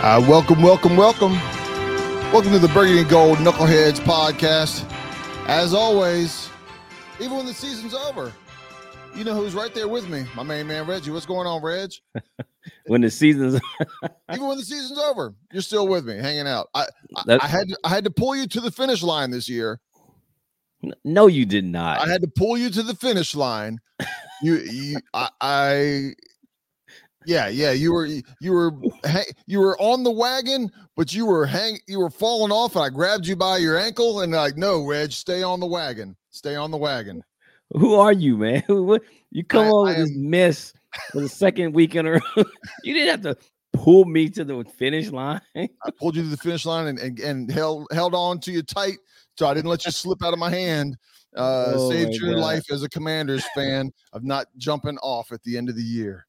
Uh, welcome, welcome, welcome. Welcome to the Burgundy and Gold Knuckleheads podcast. As always, even when the season's over, you know who's right there with me? My main man, Reggie. What's going on, Reg? when the season's even when the season's over, you're still with me, hanging out. I, I, I had to, I had to pull you to the finish line this year. No, you did not. I had to pull you to the finish line. You, you, I, I yeah, yeah, you were you were you were on the wagon, but you were hang you were falling off, and I grabbed you by your ankle and like, no, Reg, stay on the wagon, stay on the wagon. Who are you, man? you come I, on with this mess for the second weekend, or you didn't have to pull me to the finish line. I pulled you to the finish line and, and, and held held on to you tight, so I didn't let you slip out of my hand. Uh, oh saved your God. life as a Commanders fan of not jumping off at the end of the year.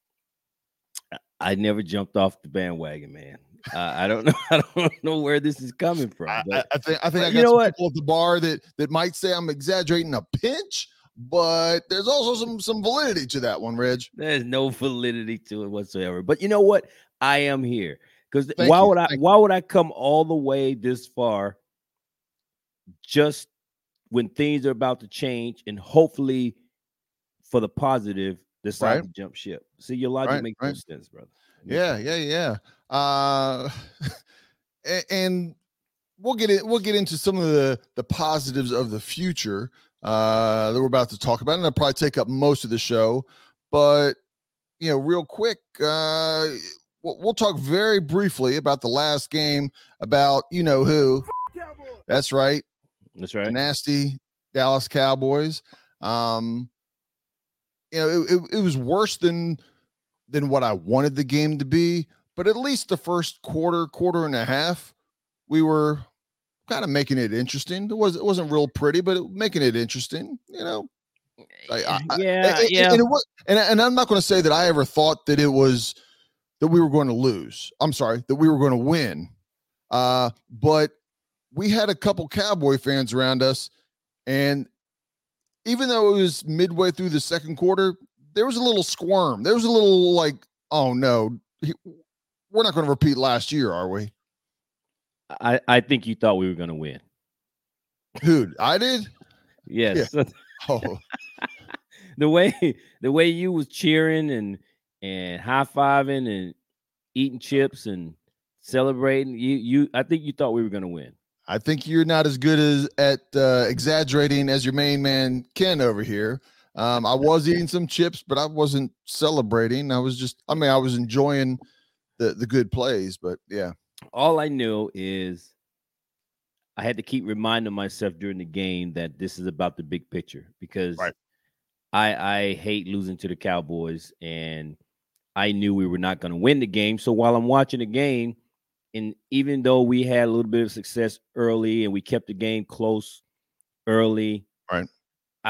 I never jumped off the bandwagon, man. Uh, I don't know. I don't know where this is coming from. I, I, think. I think I got you know what? people at the bar that that might say I'm exaggerating a pinch, but there's also some some validity to that one, Reg. There's no validity to it whatsoever. But you know what? I am here because why you. would I? Thank why would I come all the way this far? Just when things are about to change, and hopefully for the positive, decide right. to jump ship. See, your logic right, makes right. no sense, brother. Yeah, yeah, yeah. Uh, and we'll get it. We'll get into some of the the positives of the future uh, that we're about to talk about, and I'll probably take up most of the show. But you know, real quick, uh, we'll, we'll talk very briefly about the last game. About you know who. That's right. That's right. The nasty Dallas Cowboys. Um, you know, it, it, it was worse than than what I wanted the game to be, but at least the first quarter, quarter and a half, we were kind of making it interesting. It was it wasn't real pretty, but it, making it interesting, you know. I, I, yeah, I, yeah. And, was, and, and I'm not going to say that I ever thought that it was that we were going to lose. I'm sorry that we were going to win. Uh, but we had a couple Cowboy fans around us, and even though it was midway through the second quarter, there was a little squirm. There was a little like, oh no, we're not going to repeat last year, are we? I I think you thought we were going to win. Dude, I did. Yes. Yeah. Oh. the way the way you was cheering and and high fiving and eating chips and celebrating, you you I think you thought we were going to win. I think you're not as good as at uh, exaggerating as your main man Ken over here. Um, I was eating some chips, but I wasn't celebrating. I was just, I mean, I was enjoying the the good plays. But yeah, all I knew is I had to keep reminding myself during the game that this is about the big picture because right. I I hate losing to the Cowboys, and I knew we were not going to win the game. So while I'm watching the game and even though we had a little bit of success early and we kept the game close early, right?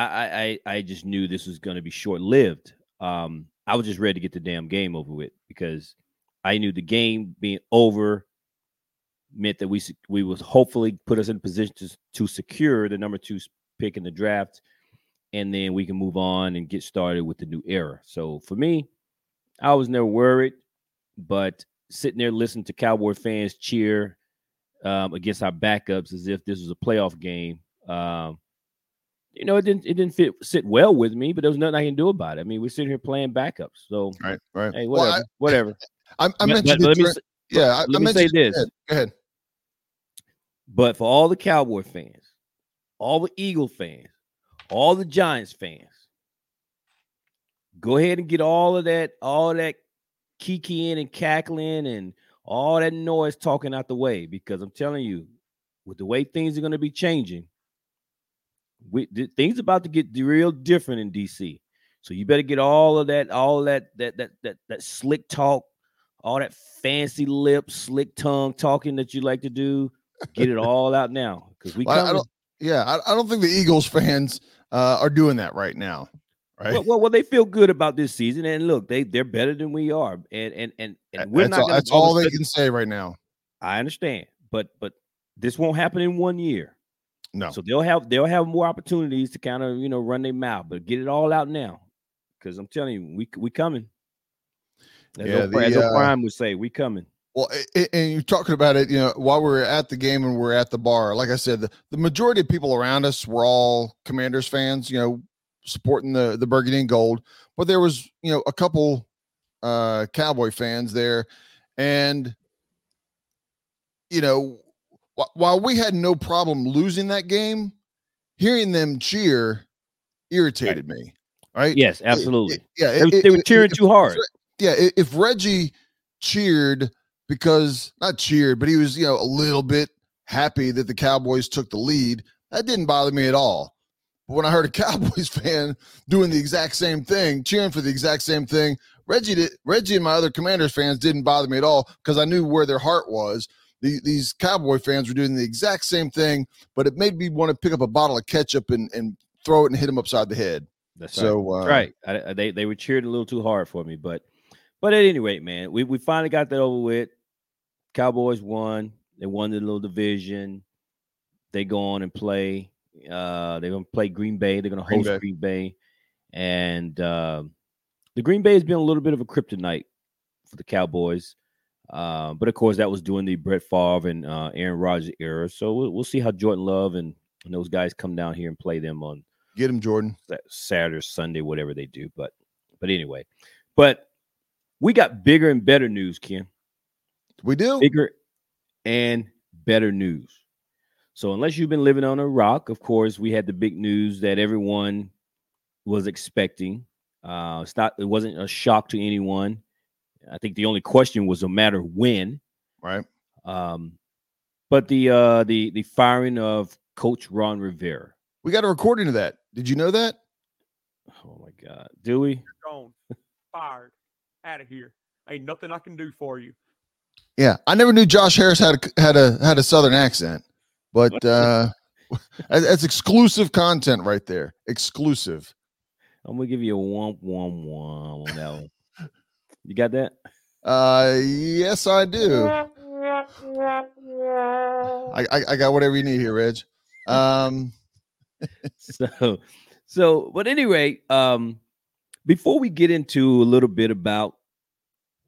I I I just knew this was going to be short lived. Um, I was just ready to get the damn game over with because I knew the game being over meant that we we was hopefully put us in a position to, to secure the number two pick in the draft, and then we can move on and get started with the new era. So for me, I was never worried, but sitting there listening to Cowboy fans cheer um, against our backups as if this was a playoff game. Um, you know, it didn't it didn't fit sit well with me, but there was nothing I can do about it. I mean, we're sitting here playing backups, so right, right. Hey, whatever, well, I, whatever. I, I mentioned, let, let me, yeah, I, let me say this. Go ahead. Go ahead. But for all the Cowboy fans, all the Eagle fans, all the Giants fans, go ahead and get all of that, all that kikiing and cackling and all that noise talking out the way because I'm telling you, with the way things are going to be changing, we, th- things about to get real different in DC. So you better get all of that, all of that, that that that that slick talk, all that fancy lip, slick tongue talking that you like to do. Get it all out now because we. Well, I don't, yeah, I, I, don't think the Eagles fans uh, are doing that right now. Right. Well, well, well, they feel good about this season, and look, they they're better than we are, and and and, and we're that's not. All, that's all they can say right now. I understand, but but this won't happen in one year. No. So they'll have they'll have more opportunities to kind of you know run their mouth, but get it all out now, because I'm telling you, we we coming. As yeah, the, as uh, Prime would say, we coming. Well, and you're talking about it, you know, while we are at the game and we are at the bar, like I said, the, the majority of people around us were all Commanders fans, you know, supporting the the burgundy and gold. But there was, you know, a couple uh Cowboy fans there, and you know, while we had no problem losing that game, hearing them cheer irritated right. me. Right? Yes, absolutely. It, it, yeah, it, they, they, were cheering too hard. Yeah, if Reggie cheered because not cheered, but he was, you know, a little bit happy that the Cowboys took the lead. That didn't bother me at all. But when I heard a Cowboys fan doing the exact same thing, cheering for the exact same thing, Reggie did, Reggie and my other Commanders fans didn't bother me at all because I knew where their heart was. The, these Cowboy fans were doing the exact same thing, but it made me want to pick up a bottle of ketchup and, and throw it and hit them upside the head. That's so, right. Uh, right. I, they they were cheering a little too hard for me, but but at any rate, man, we, we finally got that over with. Cowboys won. They won the little division. They go on and play. Uh, they're gonna play Green Bay. They're gonna host Green Bay, Green Bay. and uh, the Green Bay has been a little bit of a kryptonite for the Cowboys. Uh, but of course, that was during the Brett Favre and uh, Aaron Rodgers era. So we'll, we'll see how Jordan Love and, and, those guys come down here and play them on get him Jordan Saturday, Sunday, whatever they do. But but anyway, but we got bigger and better news, Ken. We do. Bigger and better news. So, unless you've been living on a rock, of course, we had the big news that everyone was expecting. Uh, it's not, it wasn't a shock to anyone. I think the only question was a matter when. Right. Um, but the uh, the the firing of Coach Ron Rivera. We got a recording of that. Did you know that? Oh my God. Do we? Gone. Fired. Out of here. Ain't nothing I can do for you. Yeah, I never knew Josh Harris had a, had a had a southern accent, but uh, that's exclusive content right there. Exclusive. I'm gonna give you a womp womp womp on that one. You got that? Uh, yes, I do. I, I, I got whatever you need here, Reg. Um, so, so, but anyway, um, before we get into a little bit about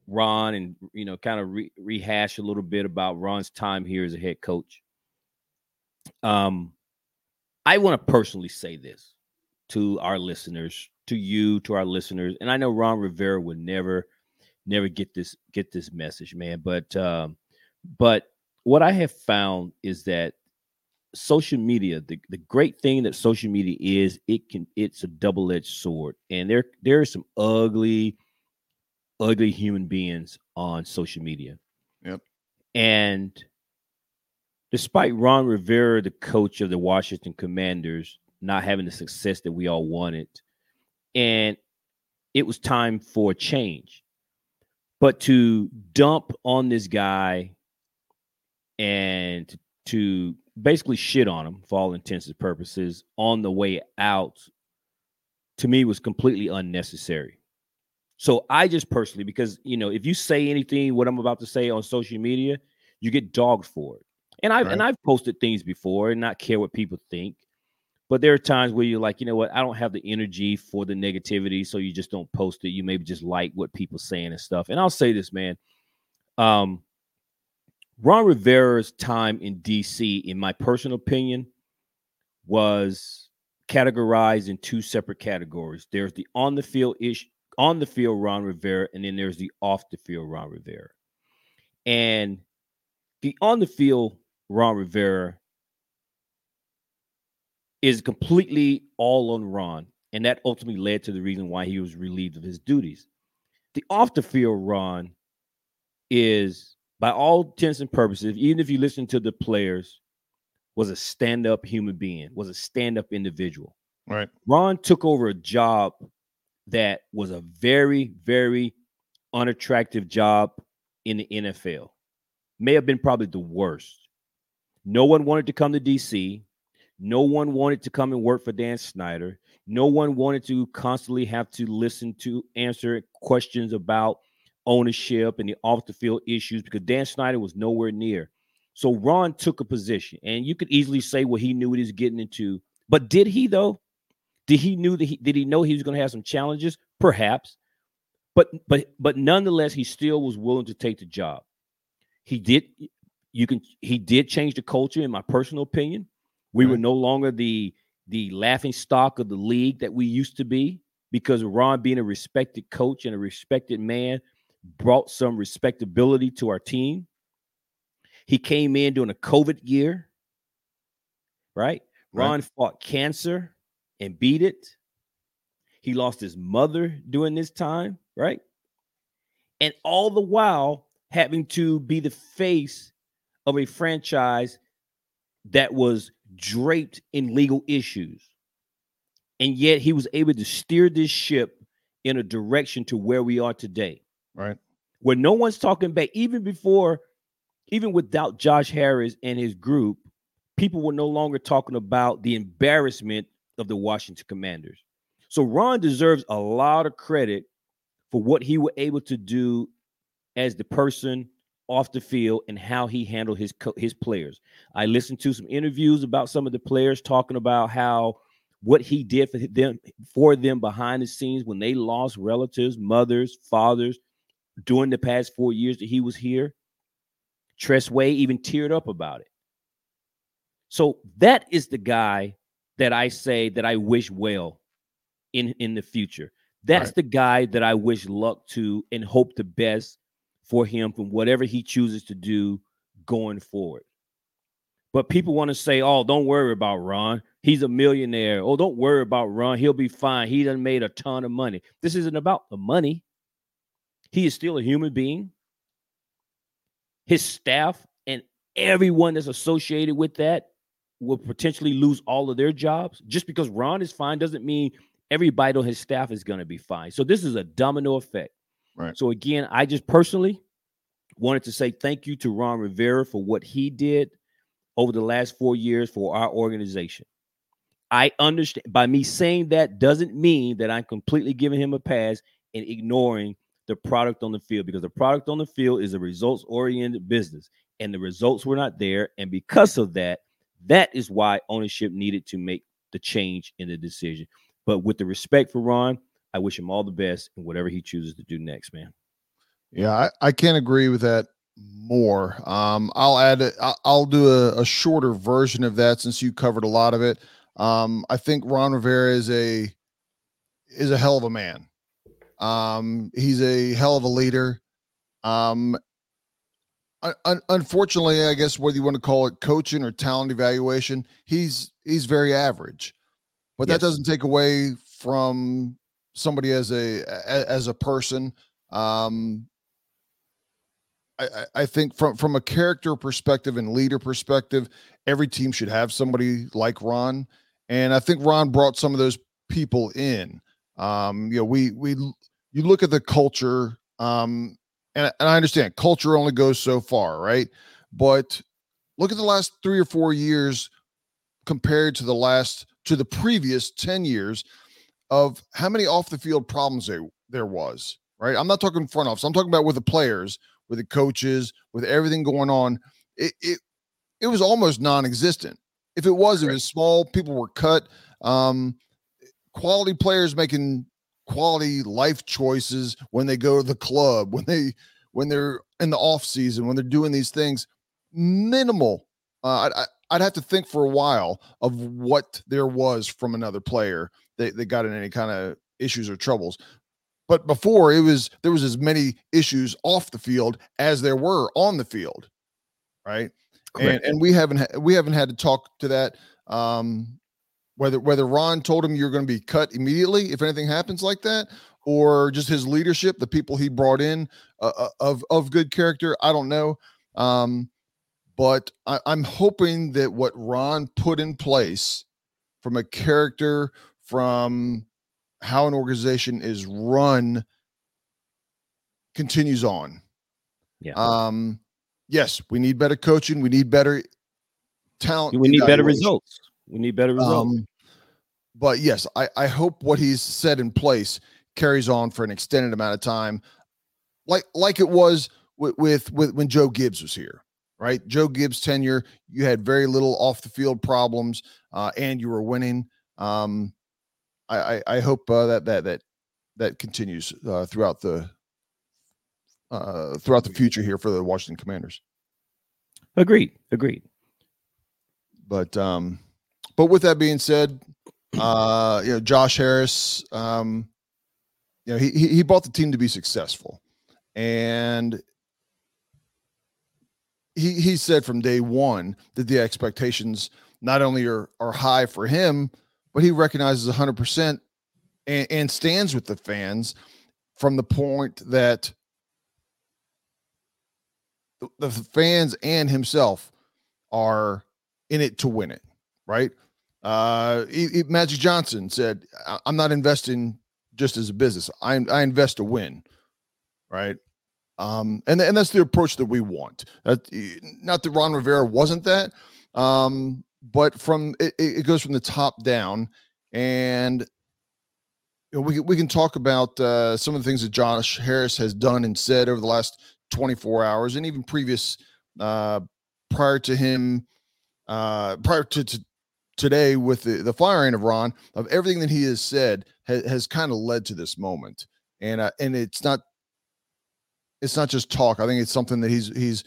Ron and you know kind of re- rehash a little bit about Ron's time here as a head coach. Um, I want to personally say this to our listeners, to you, to our listeners, and I know Ron Rivera would never, never get this get this message, man. But um, but what I have found is that social media, the, the great thing that social media is, it can it's a double-edged sword. And there there are some ugly, ugly human beings on social media. Yep. And despite Ron Rivera, the coach of the Washington Commanders, not having the success that we all wanted, and it was time for change. But to dump on this guy and to, basically shit on him for all intents and purposes on the way out to me was completely unnecessary. So I just personally, because you know, if you say anything, what I'm about to say on social media, you get dogged for it. And I've right. and I've posted things before and not care what people think. But there are times where you're like, you know what, I don't have the energy for the negativity, so you just don't post it. You maybe just like what people saying and stuff. And I'll say this, man. Um, Ron Rivera's time in DC, in my personal opinion, was categorized in two separate categories. There's the on the field ish, on the field Ron Rivera, and then there's the off the field Ron Rivera. And the on the field Ron Rivera is completely all on Ron, and that ultimately led to the reason why he was relieved of his duties. The off the field Ron is by all intents and purposes, even if you listen to the players, was a stand-up human being, was a stand-up individual. Right. Ron took over a job that was a very, very unattractive job in the NFL. May have been probably the worst. No one wanted to come to DC. No one wanted to come and work for Dan Snyder. No one wanted to constantly have to listen to answer questions about ownership and the off the field issues because Dan Snyder was nowhere near. So Ron took a position, and you could easily say what he knew what he was getting into. But did he though? Did he knew that he did he know he was going to have some challenges? Perhaps, but but but nonetheless, he still was willing to take the job. He did. You can. He did change the culture, in my personal opinion. We were mm-hmm. no longer the the laughing stock of the league that we used to be because Ron, being a respected coach and a respected man, brought some respectability to our team. He came in during a COVID year, right? Right. Ron fought cancer and beat it. He lost his mother during this time, right? And all the while having to be the face of a franchise that was draped in legal issues. And yet he was able to steer this ship in a direction to where we are today, Right. where no one's talking back, even before, even without Josh Harris and his group, people were no longer talking about the embarrassment of the Washington Commanders. So Ron deserves a lot of credit for what he was able to do as the person off the field and how he handled his co- his players. I listened to some interviews about some of the players talking about how what he did for them for them behind the scenes when they lost relatives, mothers, fathers during the past 4 years that he was here. Tress Way even teared up about it. So that is the guy that I say that I wish well in in the future. That's Right. the guy that I wish luck to and hope the best for him from whatever he chooses to do going forward. But people want to say, "Oh, don't worry about Ron. He's a millionaire. Oh, don't worry about Ron. He'll be fine. He done made a ton of money." This isn't about the money. He is still a human being. His staff and everyone that's associated with that will potentially lose all of their jobs. Just because Ron is fine doesn't mean everybody on his staff is going to be fine. So this is a domino effect. Right. So again, I just personally wanted to say thank you to Ron Rivera for what he did over the last four years for our organization. I understand by me saying that doesn't mean that I'm completely giving him a pass and ignoring the product on the field because the product on the field is a results oriented business and the results were not there. And because of that, that is why ownership needed to make the change in the decision. But with the respect for Ron, I wish him all the best in whatever he chooses to do next, man. Yeah, I, I can't agree with that more. Um, I'll add it. I- I'll do a, a shorter version of that since you covered a lot of it. Um, I think Ron Rivera is a is a hell of a man. Um, he's a hell of a leader. Um, un- unfortunately, I guess whether you want to call it coaching or talent evaluation, he's he's very average. But Yes. that doesn't take away from somebody as a, as a person. Um, I, I- I think from from a character perspective and leader perspective, every team should have somebody like Ron, and I think Ron brought some of those people in. Um, you know, we we you look at the culture, um, and and I understand culture only goes so far, right? But look at the last three or four years compared to the last to the previous ten years of how many off the field problems there there was. Right, I'm not talking front office. I'm talking about with the players with the coaches, with everything going on, it it, it was almost non-existent. If it was, it was small. People were cut. Um, quality players making quality life choices when they go to the club, when they when they're in the off season, when they're doing these things. Minimal. Uh, I, I, I'd have to think for a while of what there was from another player that, they got in any kind of issues or troubles. But before it was there was as many issues off the field as there were on the field right? And, Correct. and we haven't ha- we haven't had to talk to that um whether whether ron told him you're going to be cut immediately if anything happens like that or just his leadership the people he brought in uh, uh, of of good character i don't know. Um but I, i'm hoping that what ron put in place from a character from how an organization is run continues on. Yeah. Um yes, we need better coaching, we need better talent. we need better results. We need better results. Um, but yes, I, I hope what he's set in place carries on for an extended amount of time, like like it was with with, with when Joe Gibbs was here, right? Joe Gibbs' tenure, you had very little off the field problems, uh, and you were winning. Um, I I, I hope uh, that that that that continues uh, throughout the uh, throughout the future here for the Washington Commanders. Agreed. Agreed. But um, but with that being said, uh, you know, Josh Harris, um, you know, he he he bought the team to be successful, and he he said from day one that the expectations not only are are high for him, but he recognizes 100 percent and, and stands with the fans from the point that the- fans and himself are in it to win it, right? Uh, he- Magic Johnson said, "I- "I'm not investing just as a business. I I invest to win." Right? Um, and and that's the approach that we want. That, not that Ron Rivera wasn't that, um, but from it, it goes from the top down, and you know, we we can talk about uh, some of the things that Josh Harris has done and said over the last 24 hours, and even previous uh, prior to him, uh, prior to, to today with the, the firing of Ron, of everything that he has said has, has kind of led to this moment, and uh, and it's not it's not just talk. I think it's something that he's he's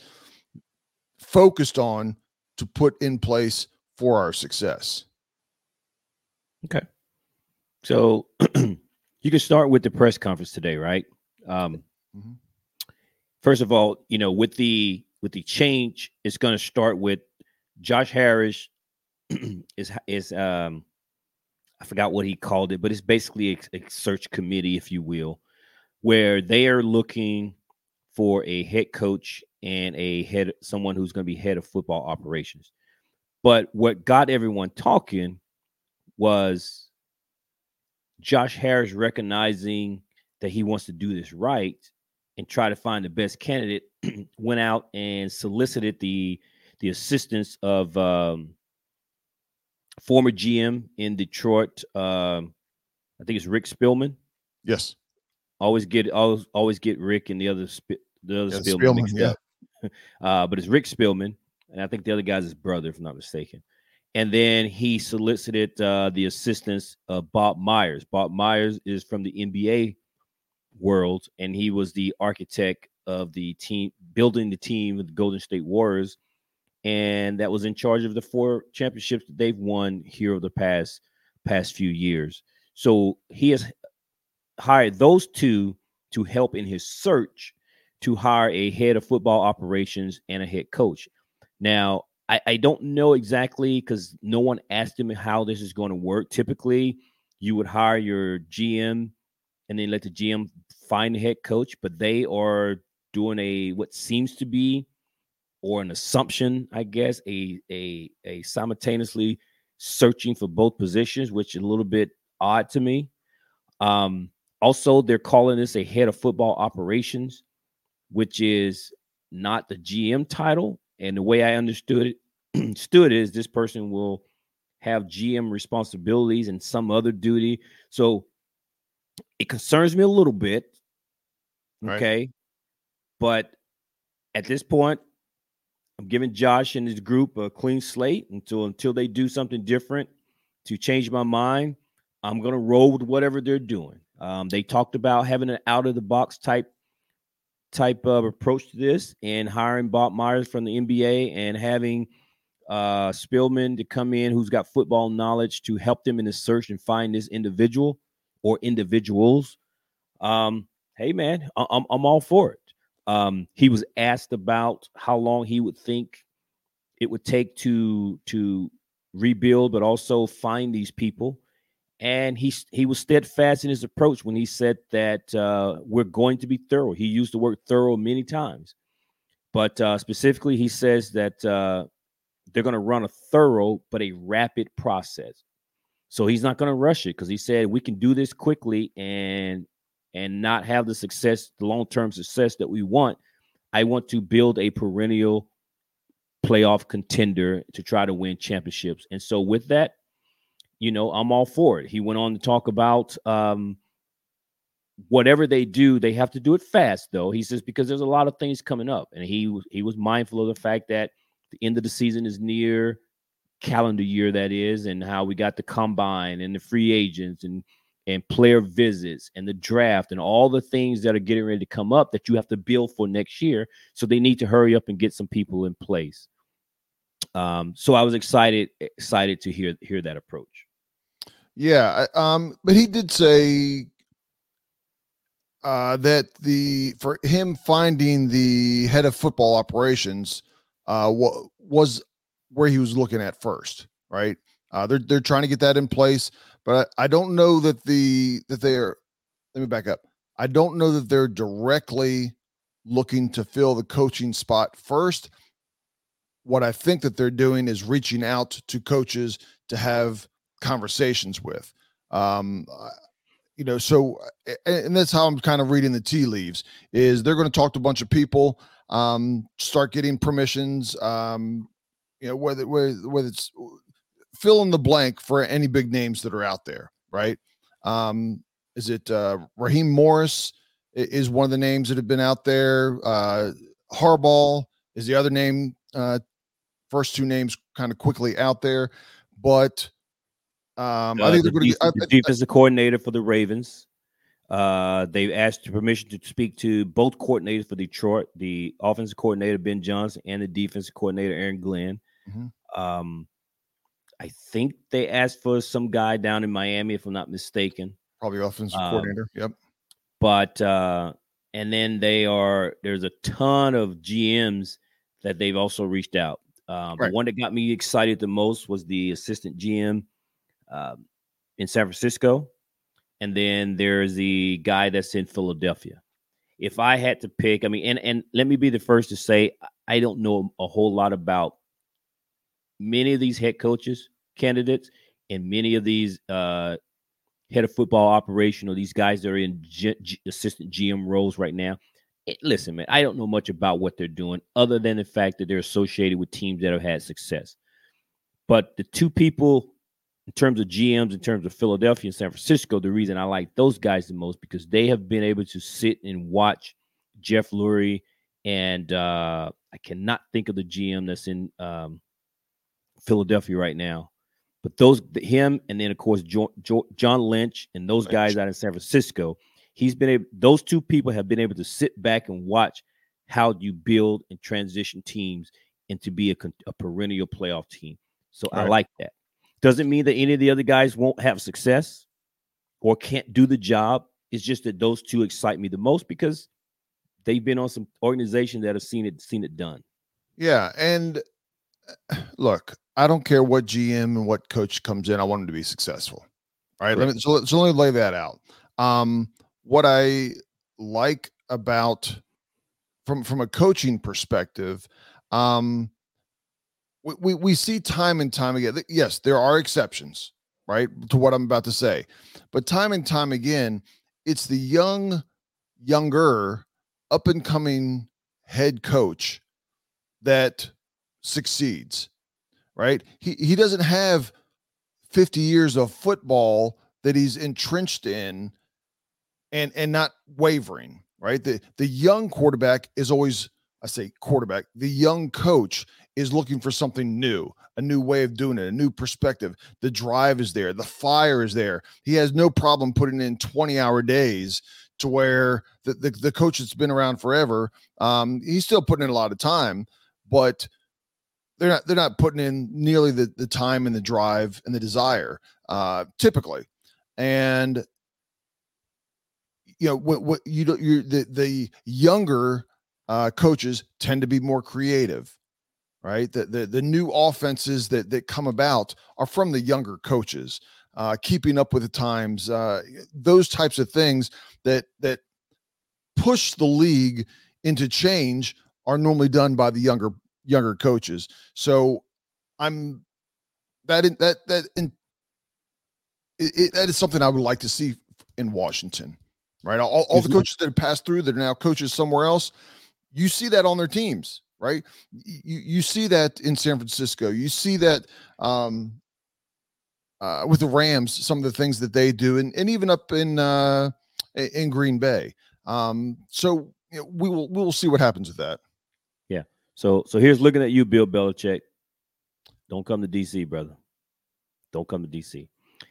focused on to put in place for our success. Okay. So you can start with the press conference today, right? Um, Mhm. First of all, you know, with the with the change, it's going to start with Josh Harris is is um I forgot what he called it, but it's basically a, a search committee, if you will, where they are looking for a head coach and a head someone who's going to be head of football operations. But what got everyone talking was Josh Harris recognizing that he wants to do this right and try to find the best candidate, went out and solicited the the assistance of um, former GM in Detroit. Um, I think it's Rick Spielman. Yes, Always get always always get Rick and the other the other Yeah, Spielman, Spielman, yeah. Uh, but it's Rick Spielman, and I think the other guy's his brother, if I'm not mistaken. And then he solicited uh, the assistance of Bob Myers. Bob Myers is from the NBA world, and he was the architect of the team building the team with the Golden State Warriors, and that was in charge of the four championships that they've won here over the past past few years. So he has hired those two to help in his search to hire a head of football operations and a head coach. Now, I, I don't know exactly because no one asked him how this is going to work. Typically, you would hire your GM and then let the GM find the head coach, but they are doing a what seems to be or an assumption, I guess, a a a simultaneously searching for both positions, which is a little bit odd to me. Um, also, they're calling this a head of football operations, which is not the GM title. And the way I understood it, understood is this person will have GM responsibilities and some other duty. So it concerns me a little bit. Right. Okay. But at this point, I'm giving Josh and his group a clean slate until until they do something different to change my mind. I'm gonna roll with whatever they're doing. Um, they talked about having an out of the box type type of approach to this and hiring Bob Myers from the NBA and having uh Spielman to come in who's got football knowledge to help them in the search and find this individual or individuals. Um, hey man, I- I'm I'm all for it. Um, he was asked about how long he would think it would take to to rebuild, but also find these people. And he he was steadfast in his approach when he said that uh, we're going to be thorough. He used the word thorough many times, but uh, specifically, he says that uh, they're going to run a thorough but a rapid process. So he's not going to rush it because he said we can do this quickly and and not have the success, the long term success that we want. I want to build a perennial playoff contender to try to win championships. And so with that, you know, I'm all for it. He went on to talk about um, whatever they do, they have to do it fast, though. He says because there's a lot of things coming up, and he he was mindful of the fact that the end of the season is near, calendar year that is, and how we got the combine and the free agents and and player visits and the draft and all the things that are getting ready to come up that you have to build for next year. So they need to hurry up and get some people in place. Um, so I was excited excited to hear hear that approach. Yeah, um, but he did say uh, that the for him finding the head of football operations uh, wa- was where he was looking at first, right? Uh, they're they're trying to get that in place, but I, I don't know that the that they are. Let me back up. I don't know that they're directly looking to fill the coaching spot first. What I think that they're doing is reaching out to coaches to have conversations with. Um, uh, you know, so and that's how I'm kind of reading the tea leaves. Is they're going to talk to a bunch of people, um, start getting permissions. Um, you know, whether whether whether it's fill in the blank for any big names that are out there, right? Um, is it uh, Raheem Morris is one of the names that have been out there. Uh, Harbaugh is the other name. Uh, first two names kind of quickly out there, but um, I Uh, think the, they're going to the defensive coordinator for the Ravens. Uh, they've asked permission to speak to both coordinators for Detroit, the offensive coordinator Ben Johnson and the defensive coordinator Aaron Glenn. Mhm. Um, I think they asked for some guy down in Miami, if I'm not mistaken. probably offensive um, coordinator. Yep. But uh, and then they are there's a ton of GMs that they've also reached out. Um, Right. The one that got me excited the most was the assistant GM um, in San Francisco, and then there's the guy that's in Philadelphia. If I had to pick, I mean, and and let me be the first to say I don't know a whole lot about many of these head coaches candidates and many of these uh, head of football operation or these guys that are in G- G- assistant GM roles right now. It- listen, man, I don't know much about what they're doing other than the fact that they're associated with teams that have had success. But the two people, in terms of GMs, in terms of Philadelphia and San Francisco, the reason I like those guys the most because they have been able to sit and watch Jeff Lurie and uh, I cannot think of the GM that's in um, Philadelphia right now. But those, him, and then of course jo- Jo- John Lynch and those guys out in San Francisco, he's been able. Those two people have been able to sit back and watch how you build and transition teams into be a, a perennial playoff team. So I like that. Doesn't mean that any of the other guys won't have success or can't do the job. It's just that those two excite me the most because they've been on some organizations that have seen it seen it done. Yeah, and uh, look, I don't care what GM and what coach comes in. I want them to be successful. All right, let me so, let- so let me lay that out. Um, what I like about from from a coaching perspective, um, we, we we see time and time again. Yes, there are exceptions, right, to what I'm about to say, but time and time again, it's the young, younger, up and coming head coach that succeeds, right? He he doesn't have 50 years of football that he's entrenched in and and not wavering, right? The the young quarterback is always I say quarterback, the young coach is looking for something new, a new way of doing it, a new perspective. The drive is there, the fire is there. He has no problem putting in 20 hour days to where the, the, the coach that's been around forever, um, he's still putting in a lot of time, but they're not they're not putting in nearly the, the time and the drive and the desire uh typically and you know what what you don't you the the younger uh coaches tend to be more creative right the the, the new offenses that that come about are from the younger coaches uh keeping up with the times uh those types of things that that push the league into change are normally done by the younger younger coaches. So I'm that in, that that in, it, it- that is something I would like to see in Washington, right? All, all the Mhm. coaches that have passed through that are now coaches somewhere else, you see that on their teams, right? You you see that in San Francisco. You see that um, uh, with the Rams, some of the things that they do, and, and even up in uh, in Green Bay. Um, so you know, we will we will see what happens with that. Yeah. So so here's looking at you, Bill Belichick. Don't come to DC, brother. Don't come to DC.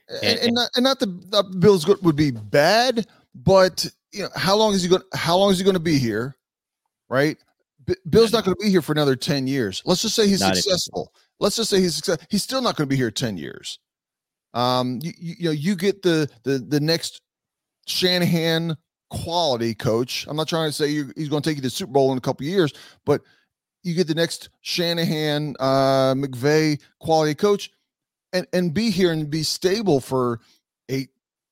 and, And- and, not, and not the, the Bills would be bad, but you know how long is he going? How long is he going to be here? Right, B- Bill's not going to be here for another ten years. Let's just say he's Not successful. let's just say he's he's still not going to be here 10 years. Um, you, you, you know, you get the the the next Shanahan quality coach. I'm not trying to say he's going to take you to Super Bowl in a couple years, but you get the next Shanahan, uh, McVay quality coach, and and be here and be stable for eight,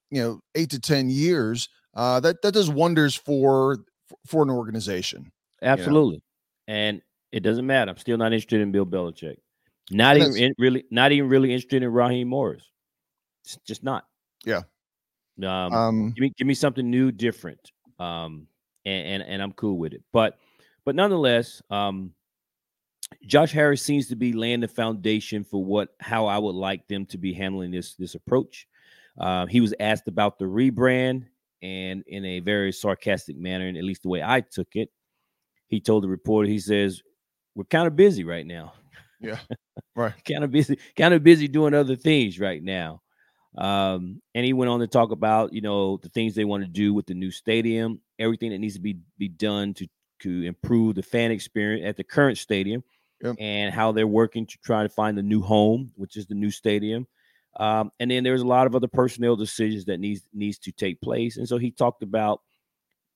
you know, eight to ten years. Uh, that that does wonders for for an organization. Absolutely, you know? and it doesn't matter. I'm still not interested in Bill Belichick. Not even in, really, not even really interested in Raheem Morris. It's just not. Yeah. Um, um, give me give me something new, different. Um, and, and and I'm cool with it. But but nonetheless, um, Josh Harris seems to be laying the foundation for what how I would like them to be handling this this approach. Uh, he was asked about the rebrand, and in a very sarcastic manner, and at least the way I took it, he told the reporter, he says, "We're kind of busy right now." Yeah, right. kind of busy, kind of busy doing other things right now. Um, and he went on to talk about, you know, the things they want to do with the new stadium, everything that needs to be be done to to improve the fan experience at the current stadium yep. and how they're working to try to find a new home, which is the new stadium. Um, and then there's a lot of other personnel decisions that needs needs to take place. And so he talked about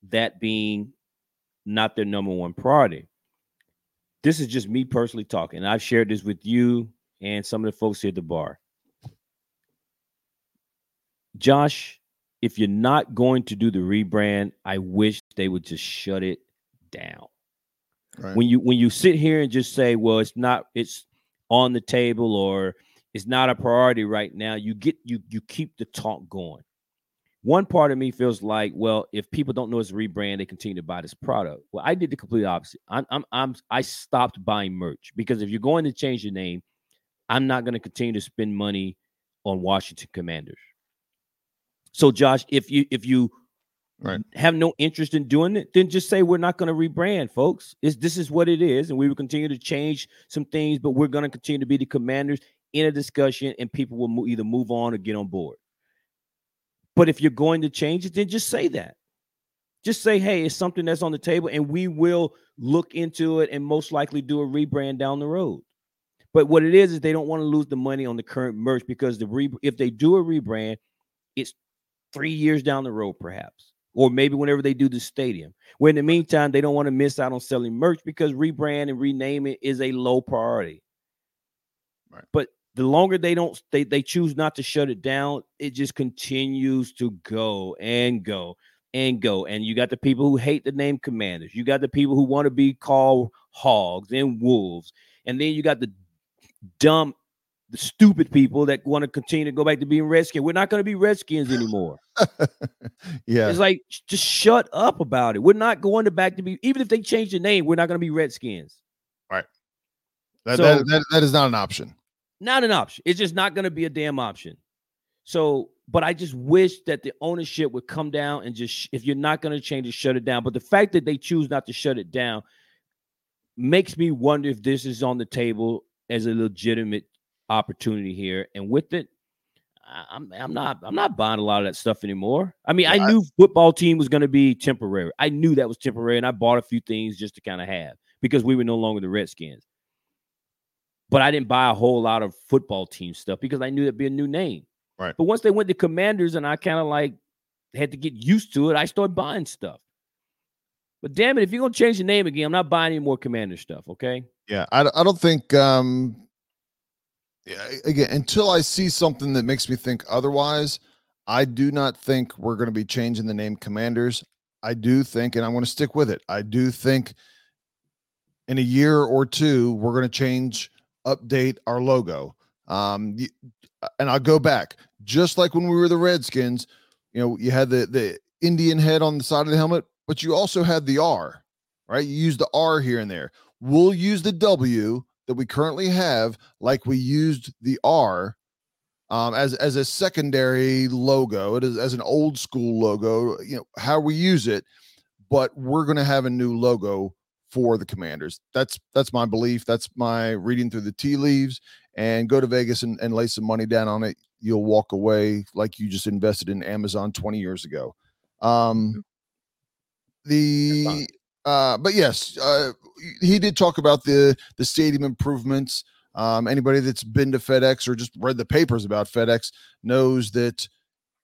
that being not their number one priority. This is just me personally talking. I've shared this with you and some of the folks here at the bar. Josh, if you're not going to do the rebrand, I wish they would just shut it down. Right. When you when you sit here and just say, "Well, it's not it's on the table or it's not a priority right now," you get you you keep the talk going. One part of me feels like, well, if people don't know it's a rebrand, they continue to buy this product. Well, I did the complete opposite. I'm I'm, I'm I stopped buying merch because if you're going to change your name, I'm not going to continue to spend money on Washington Commanders. So, Josh, if you if you right. have no interest in doing it, then just say we're not going to rebrand, folks. It's, this is what it is, and we will continue to change some things, but we're going to continue to be the commanders in a discussion, and people will mo- either move on or get on board. But if you're going to change it, then just say that. Just say, hey, it's something that's on the table, and we will look into it and most likely do a rebrand down the road. But what it is is they don't want to lose the money on the current merch because the re- if they do a rebrand, it's three years down the road, perhaps or maybe whenever they do the stadium. Where in the meantime, they don't want to miss out on selling merch because rebrand and rename it is a low priority. Right. But the longer they don't they, they choose not to shut it down, it just continues to go and go and go. And you got the people who hate the name commanders, you got the people who want to be called hogs and wolves, and then you got the dumb the stupid people that want to continue to go back to being Redskins. We're not going to be Redskins anymore. yeah. It's like just shut up about it. We're not going to back to be even if they change the name, we're not going to be Redskins. Right. That, so, that, that, that is not an option. Not an option. It's just not going to be a damn option. So, but I just wish that the ownership would come down and just if you're not going to change it, shut it down. But the fact that they choose not to shut it down makes me wonder if this is on the table as a legitimate opportunity here, and with it, I'm I'm not I'm not buying a lot of that stuff anymore. I mean, I knew football team was going to be temporary. I knew that was temporary, and I bought a few things just to kind of have because we were no longer the Redskins. But I didn't buy a whole lot of football team stuff because I knew it'd be a new name. Right. But once they went to Commanders, and I kind of like had to get used to it, I started buying stuff. But damn it, if you're gonna change the name again, I'm not buying any more Commander stuff. Okay. Yeah, I, I don't think um yeah, again, until I see something that makes me think otherwise, I do not think we're going to be changing the name Commanders. I do think, and I want to stick with it. I do think in a year or two, we're going to change, update our logo. Um, uh, and I'll go back, just like when we were the Redskins. You know, you had the the Indian head on the side of the helmet, but you also had the R, right? You use the R here and there. We'll use the W that we currently have, like we used the R um, as as a secondary logo, it is as an old school logo, you know, how we use it, but we're going to have a new logo for the commanders. That's that's my belief. That's my reading through the tea leaves and go to Vegas and, and lay some money down on it. You'll walk away like you just invested in Amazon 20 years ago. Um, the uh, but yes, uh, he did talk about the the stadium improvements. Um, anybody that's been to FedEx or just read the papers about FedEx knows that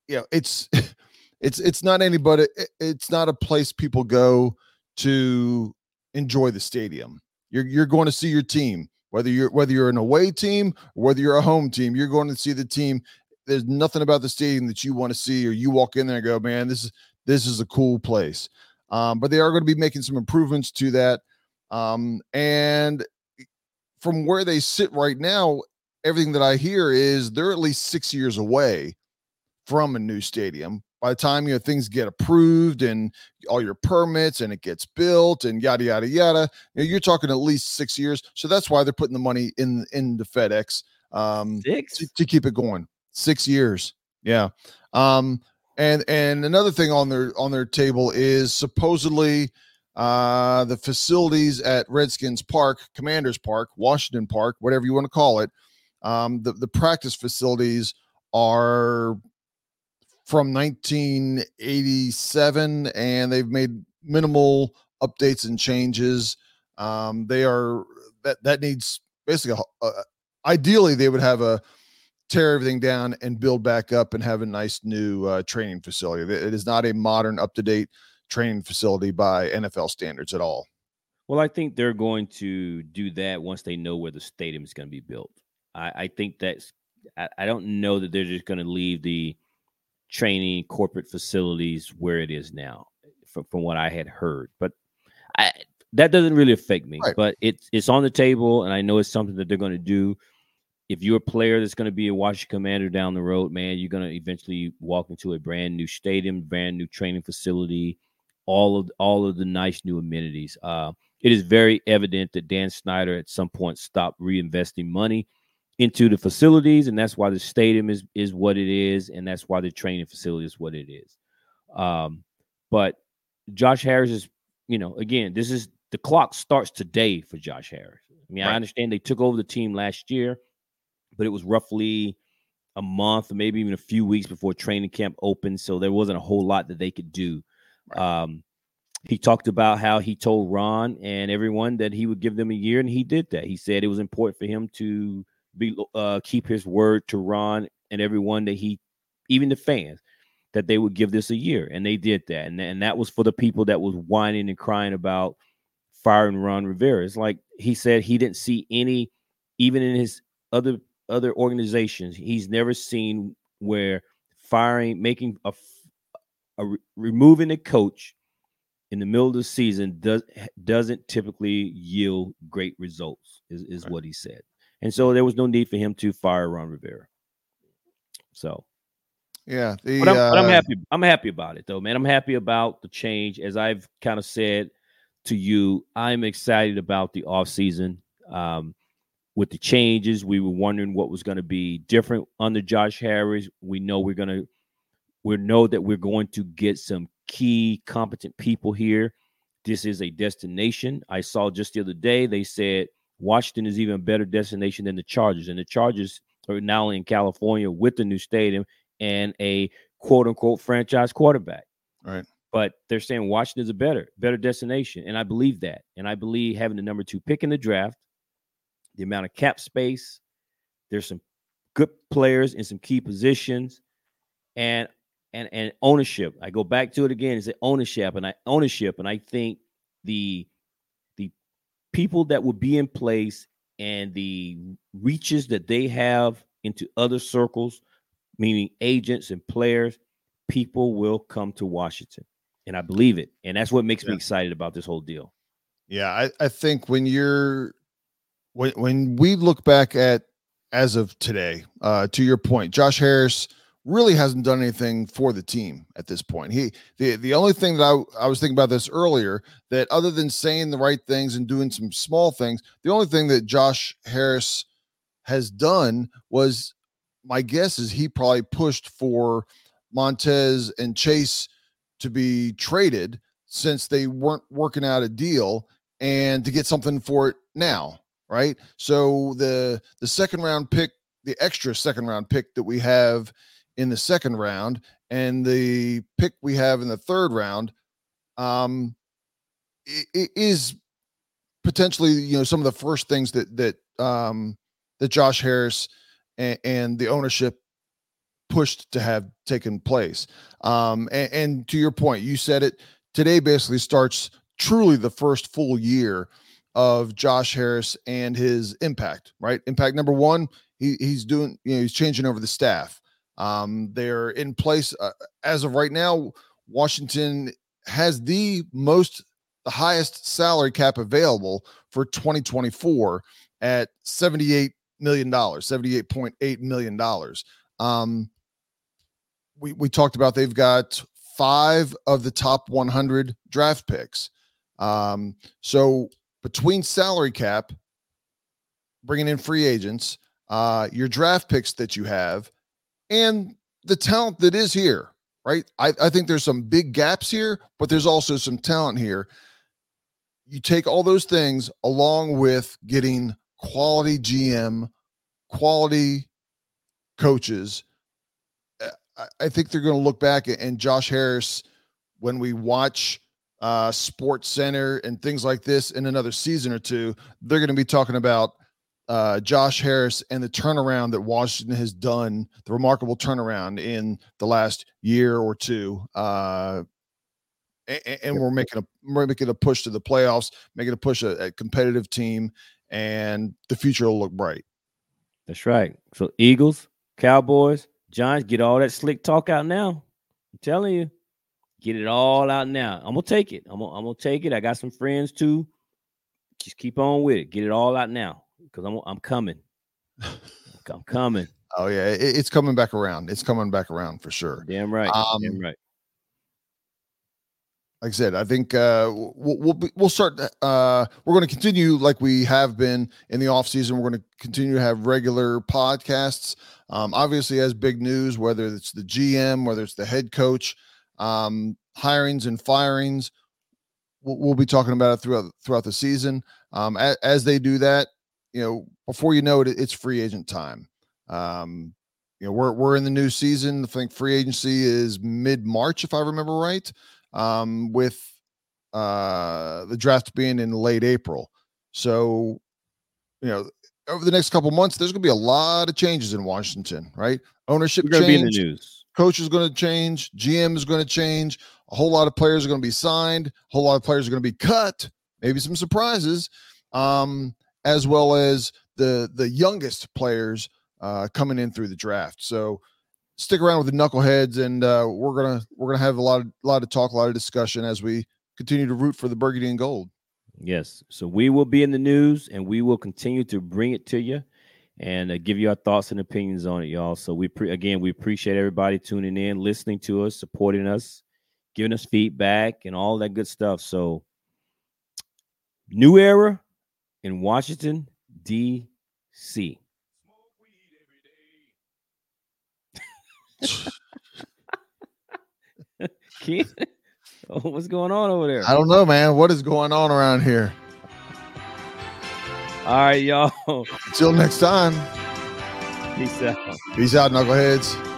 you know it's it's it's not anybody it's not a place people go to enjoy the stadium. You're you're going to see your team whether you're whether you're an away team whether you're a home team. You're going to see the team. There's nothing about the stadium that you want to see, or you walk in there and go, man, this is this is a cool place. Um, but they are going to be making some improvements to that. Um, and from where they sit right now, everything that I hear is they're at least six years away from a new stadium. By the time you know things get approved and all your permits and it gets built and yada yada yada, you know, you're talking at least six years. So that's why they're putting the money in in the FedEx um, Six. to, to keep it going. Six years, yeah. Um, and and another thing on their on their table is supposedly uh the facilities at Redskins Park, Commanders Park, Washington Park, whatever you want to call it. Um, the the practice facilities are from 1987 and they've made minimal updates and changes um, they are that that needs basically a, uh, ideally they would have a tear everything down and build back up and have a nice new uh, training facility it is not a modern up to date training facility by nfl standards at all Well, I think they're going to do that once they know where the stadium is going to be built. I, I think that's. I, I don't know that they're just going to leave the training corporate facilities where it is now, from, from what I had heard. But I, that doesn't really affect me. Right. But it's it's on the table, and I know it's something that they're going to do. If you're a player that's going to be a Washington Commander down the road, man, you're going to eventually walk into a brand new stadium, brand new training facility, all of all of the nice new amenities. Uh, it is very evident that Dan Snyder at some point stopped reinvesting money into the facilities, and that's why the stadium is is what it is, and that's why the training facility is what it is. Um, but Josh Harris is, you know, again, this is the clock starts today for Josh Harris. I mean, I understand they took over the team last year, but it was roughly a month, maybe even a few weeks before training camp opened, so there wasn't a whole lot that they could do. Um, he talked about how he told Ron and everyone that he would give them a year, and he did that. He said it was important for him to be uh, keep his word to Ron and everyone that he, even the fans, that they would give this a year, and they did that, and and that was for the people that was whining and crying about firing Ron Rivera. It's like he said he didn't see any, even in his other other organizations, he's never seen where firing, making a, re- removing a coach in the middle of the season does doesn't typically yield great results. Is is Right. what he said, and so there was no need for him to fire Ron Rivera. So, yeah the, but I'm, but I'm uh, happy. I'm happy about it, though, man. I'm happy about the change. As I've kind of said to you, I'm excited about the off season. Um, with the changes, we were wondering what was going to be different under Josh Harris. We know we're going to, we know that we're going to get some key competent people here. This is a destination. I saw just the other day they said Washington is even a better destination than the Chargers, and the Chargers are now in California with the new stadium and a quote unquote franchise quarterback. Right. But they're saying Washington is a better, better destination. And I believe that. And I believe having the number two pick in the draft, the amount of cap space, there's some good players in some key positions, and and and ownership. I go back to it again, is the ownership, and I ownership, and I think the the people that will be in place and the reaches that they have into other circles, meaning agents and players, people will come to Washington. And I believe it. And that's what makes me excited about this whole deal. Yeah, I, I think when you're when when we look back at as of today, uh, to your point, Josh Harris really hasn't done anything for the team at this point. He the the only thing that I I was thinking about this earlier that other than saying the right things and doing some small things, the only thing that Josh Harris has done was my guess is he probably pushed for Montez and Chase to be traded since they weren't working out a deal and to get something for it now, right? So the the second round pick, the extra second round pick that we have in the second round and the pick we have in the third round um is potentially you know some of the first things that that um that Josh Harris and, and the ownership pushed to have taken place. Um, and, and to your point, you said it today basically starts truly the first full year of Josh Harris and his impact, right? Impact number one, he, he's doing, you know, he's changing over the staff. Um, they're in place uh, as of right now. Washington has the most, the highest salary cap available for 2024 at 78 million dollars, 78.8 million dollars. Um, we we talked about they've got five of the top 100 draft picks. Um, so between salary cap, bringing in free agents, uh, your draft picks that you have, and the talent that is here, right? I, I think there's some big gaps here, but there's also some talent here. You take all those things along with getting quality GM, quality coaches. uh, I, I think they're going to look back and Josh Harris, when we watch uh, Sports Center and things like this in another season or two, they're going to be talking about uh, Josh Harris and the turnaround that Washington has done, the remarkable turnaround in the last year or two. Uh, and, and we're making a we're making a push to the playoffs, making a push a, a competitive team, and the future will look bright. That's right. So Eagles, Cowboys, Giants, get all that slick talk out now. I'm telling you, get it all out now. I'm gonna take it. I'm gonna, I'm gonna take it. I got some friends too. Just keep on with it. Get it all out now because I'm I'm coming. I'm coming. Oh yeah, it, it's coming back around. It's coming back around for sure. Damn right. Um, Damn right. like I said, I think uh, we'll we'll, be, we'll start. Uh, we're going to continue like we have been in the off season. We're going to continue to have regular podcasts. Um, obviously, as big news, whether it's the GM, whether it's the head coach, um, hirings and firings, we'll, we'll be talking about it throughout throughout the season. Um, as, as they do that, you know, before you know it, it's free agent time. Um, you know, we're we're in the new season. I think free agency is mid March, if I remember right um, with uh, the draft being in late April. So, you know, over the next couple months, there's going to be a lot of changes in Washington, right? Ownership We're gonna be in the change, news. coach is going to change, GM is going to change. A whole lot of players are going to be signed. A whole lot of players are going to be cut. Maybe some surprises, um, as well as the the youngest players uh, coming in through the draft. So stick around with the knuckleheads, and uh, we're gonna we're gonna have a lot of lot of talk, a lot of discussion as we continue to root for the burgundy and gold. Yes. So we will be in the news and we will continue to bring it to you and uh, give you our thoughts and opinions on it, y'all. So we pre- again, we appreciate everybody tuning in, listening to us, supporting us, giving us feedback and all that good stuff. So new era in Washington, D.C. Keith, what's going on over there? I don't know, man. What is going on around here? All right, y'all. Until next time, Peace out. peace out, knuckleheads.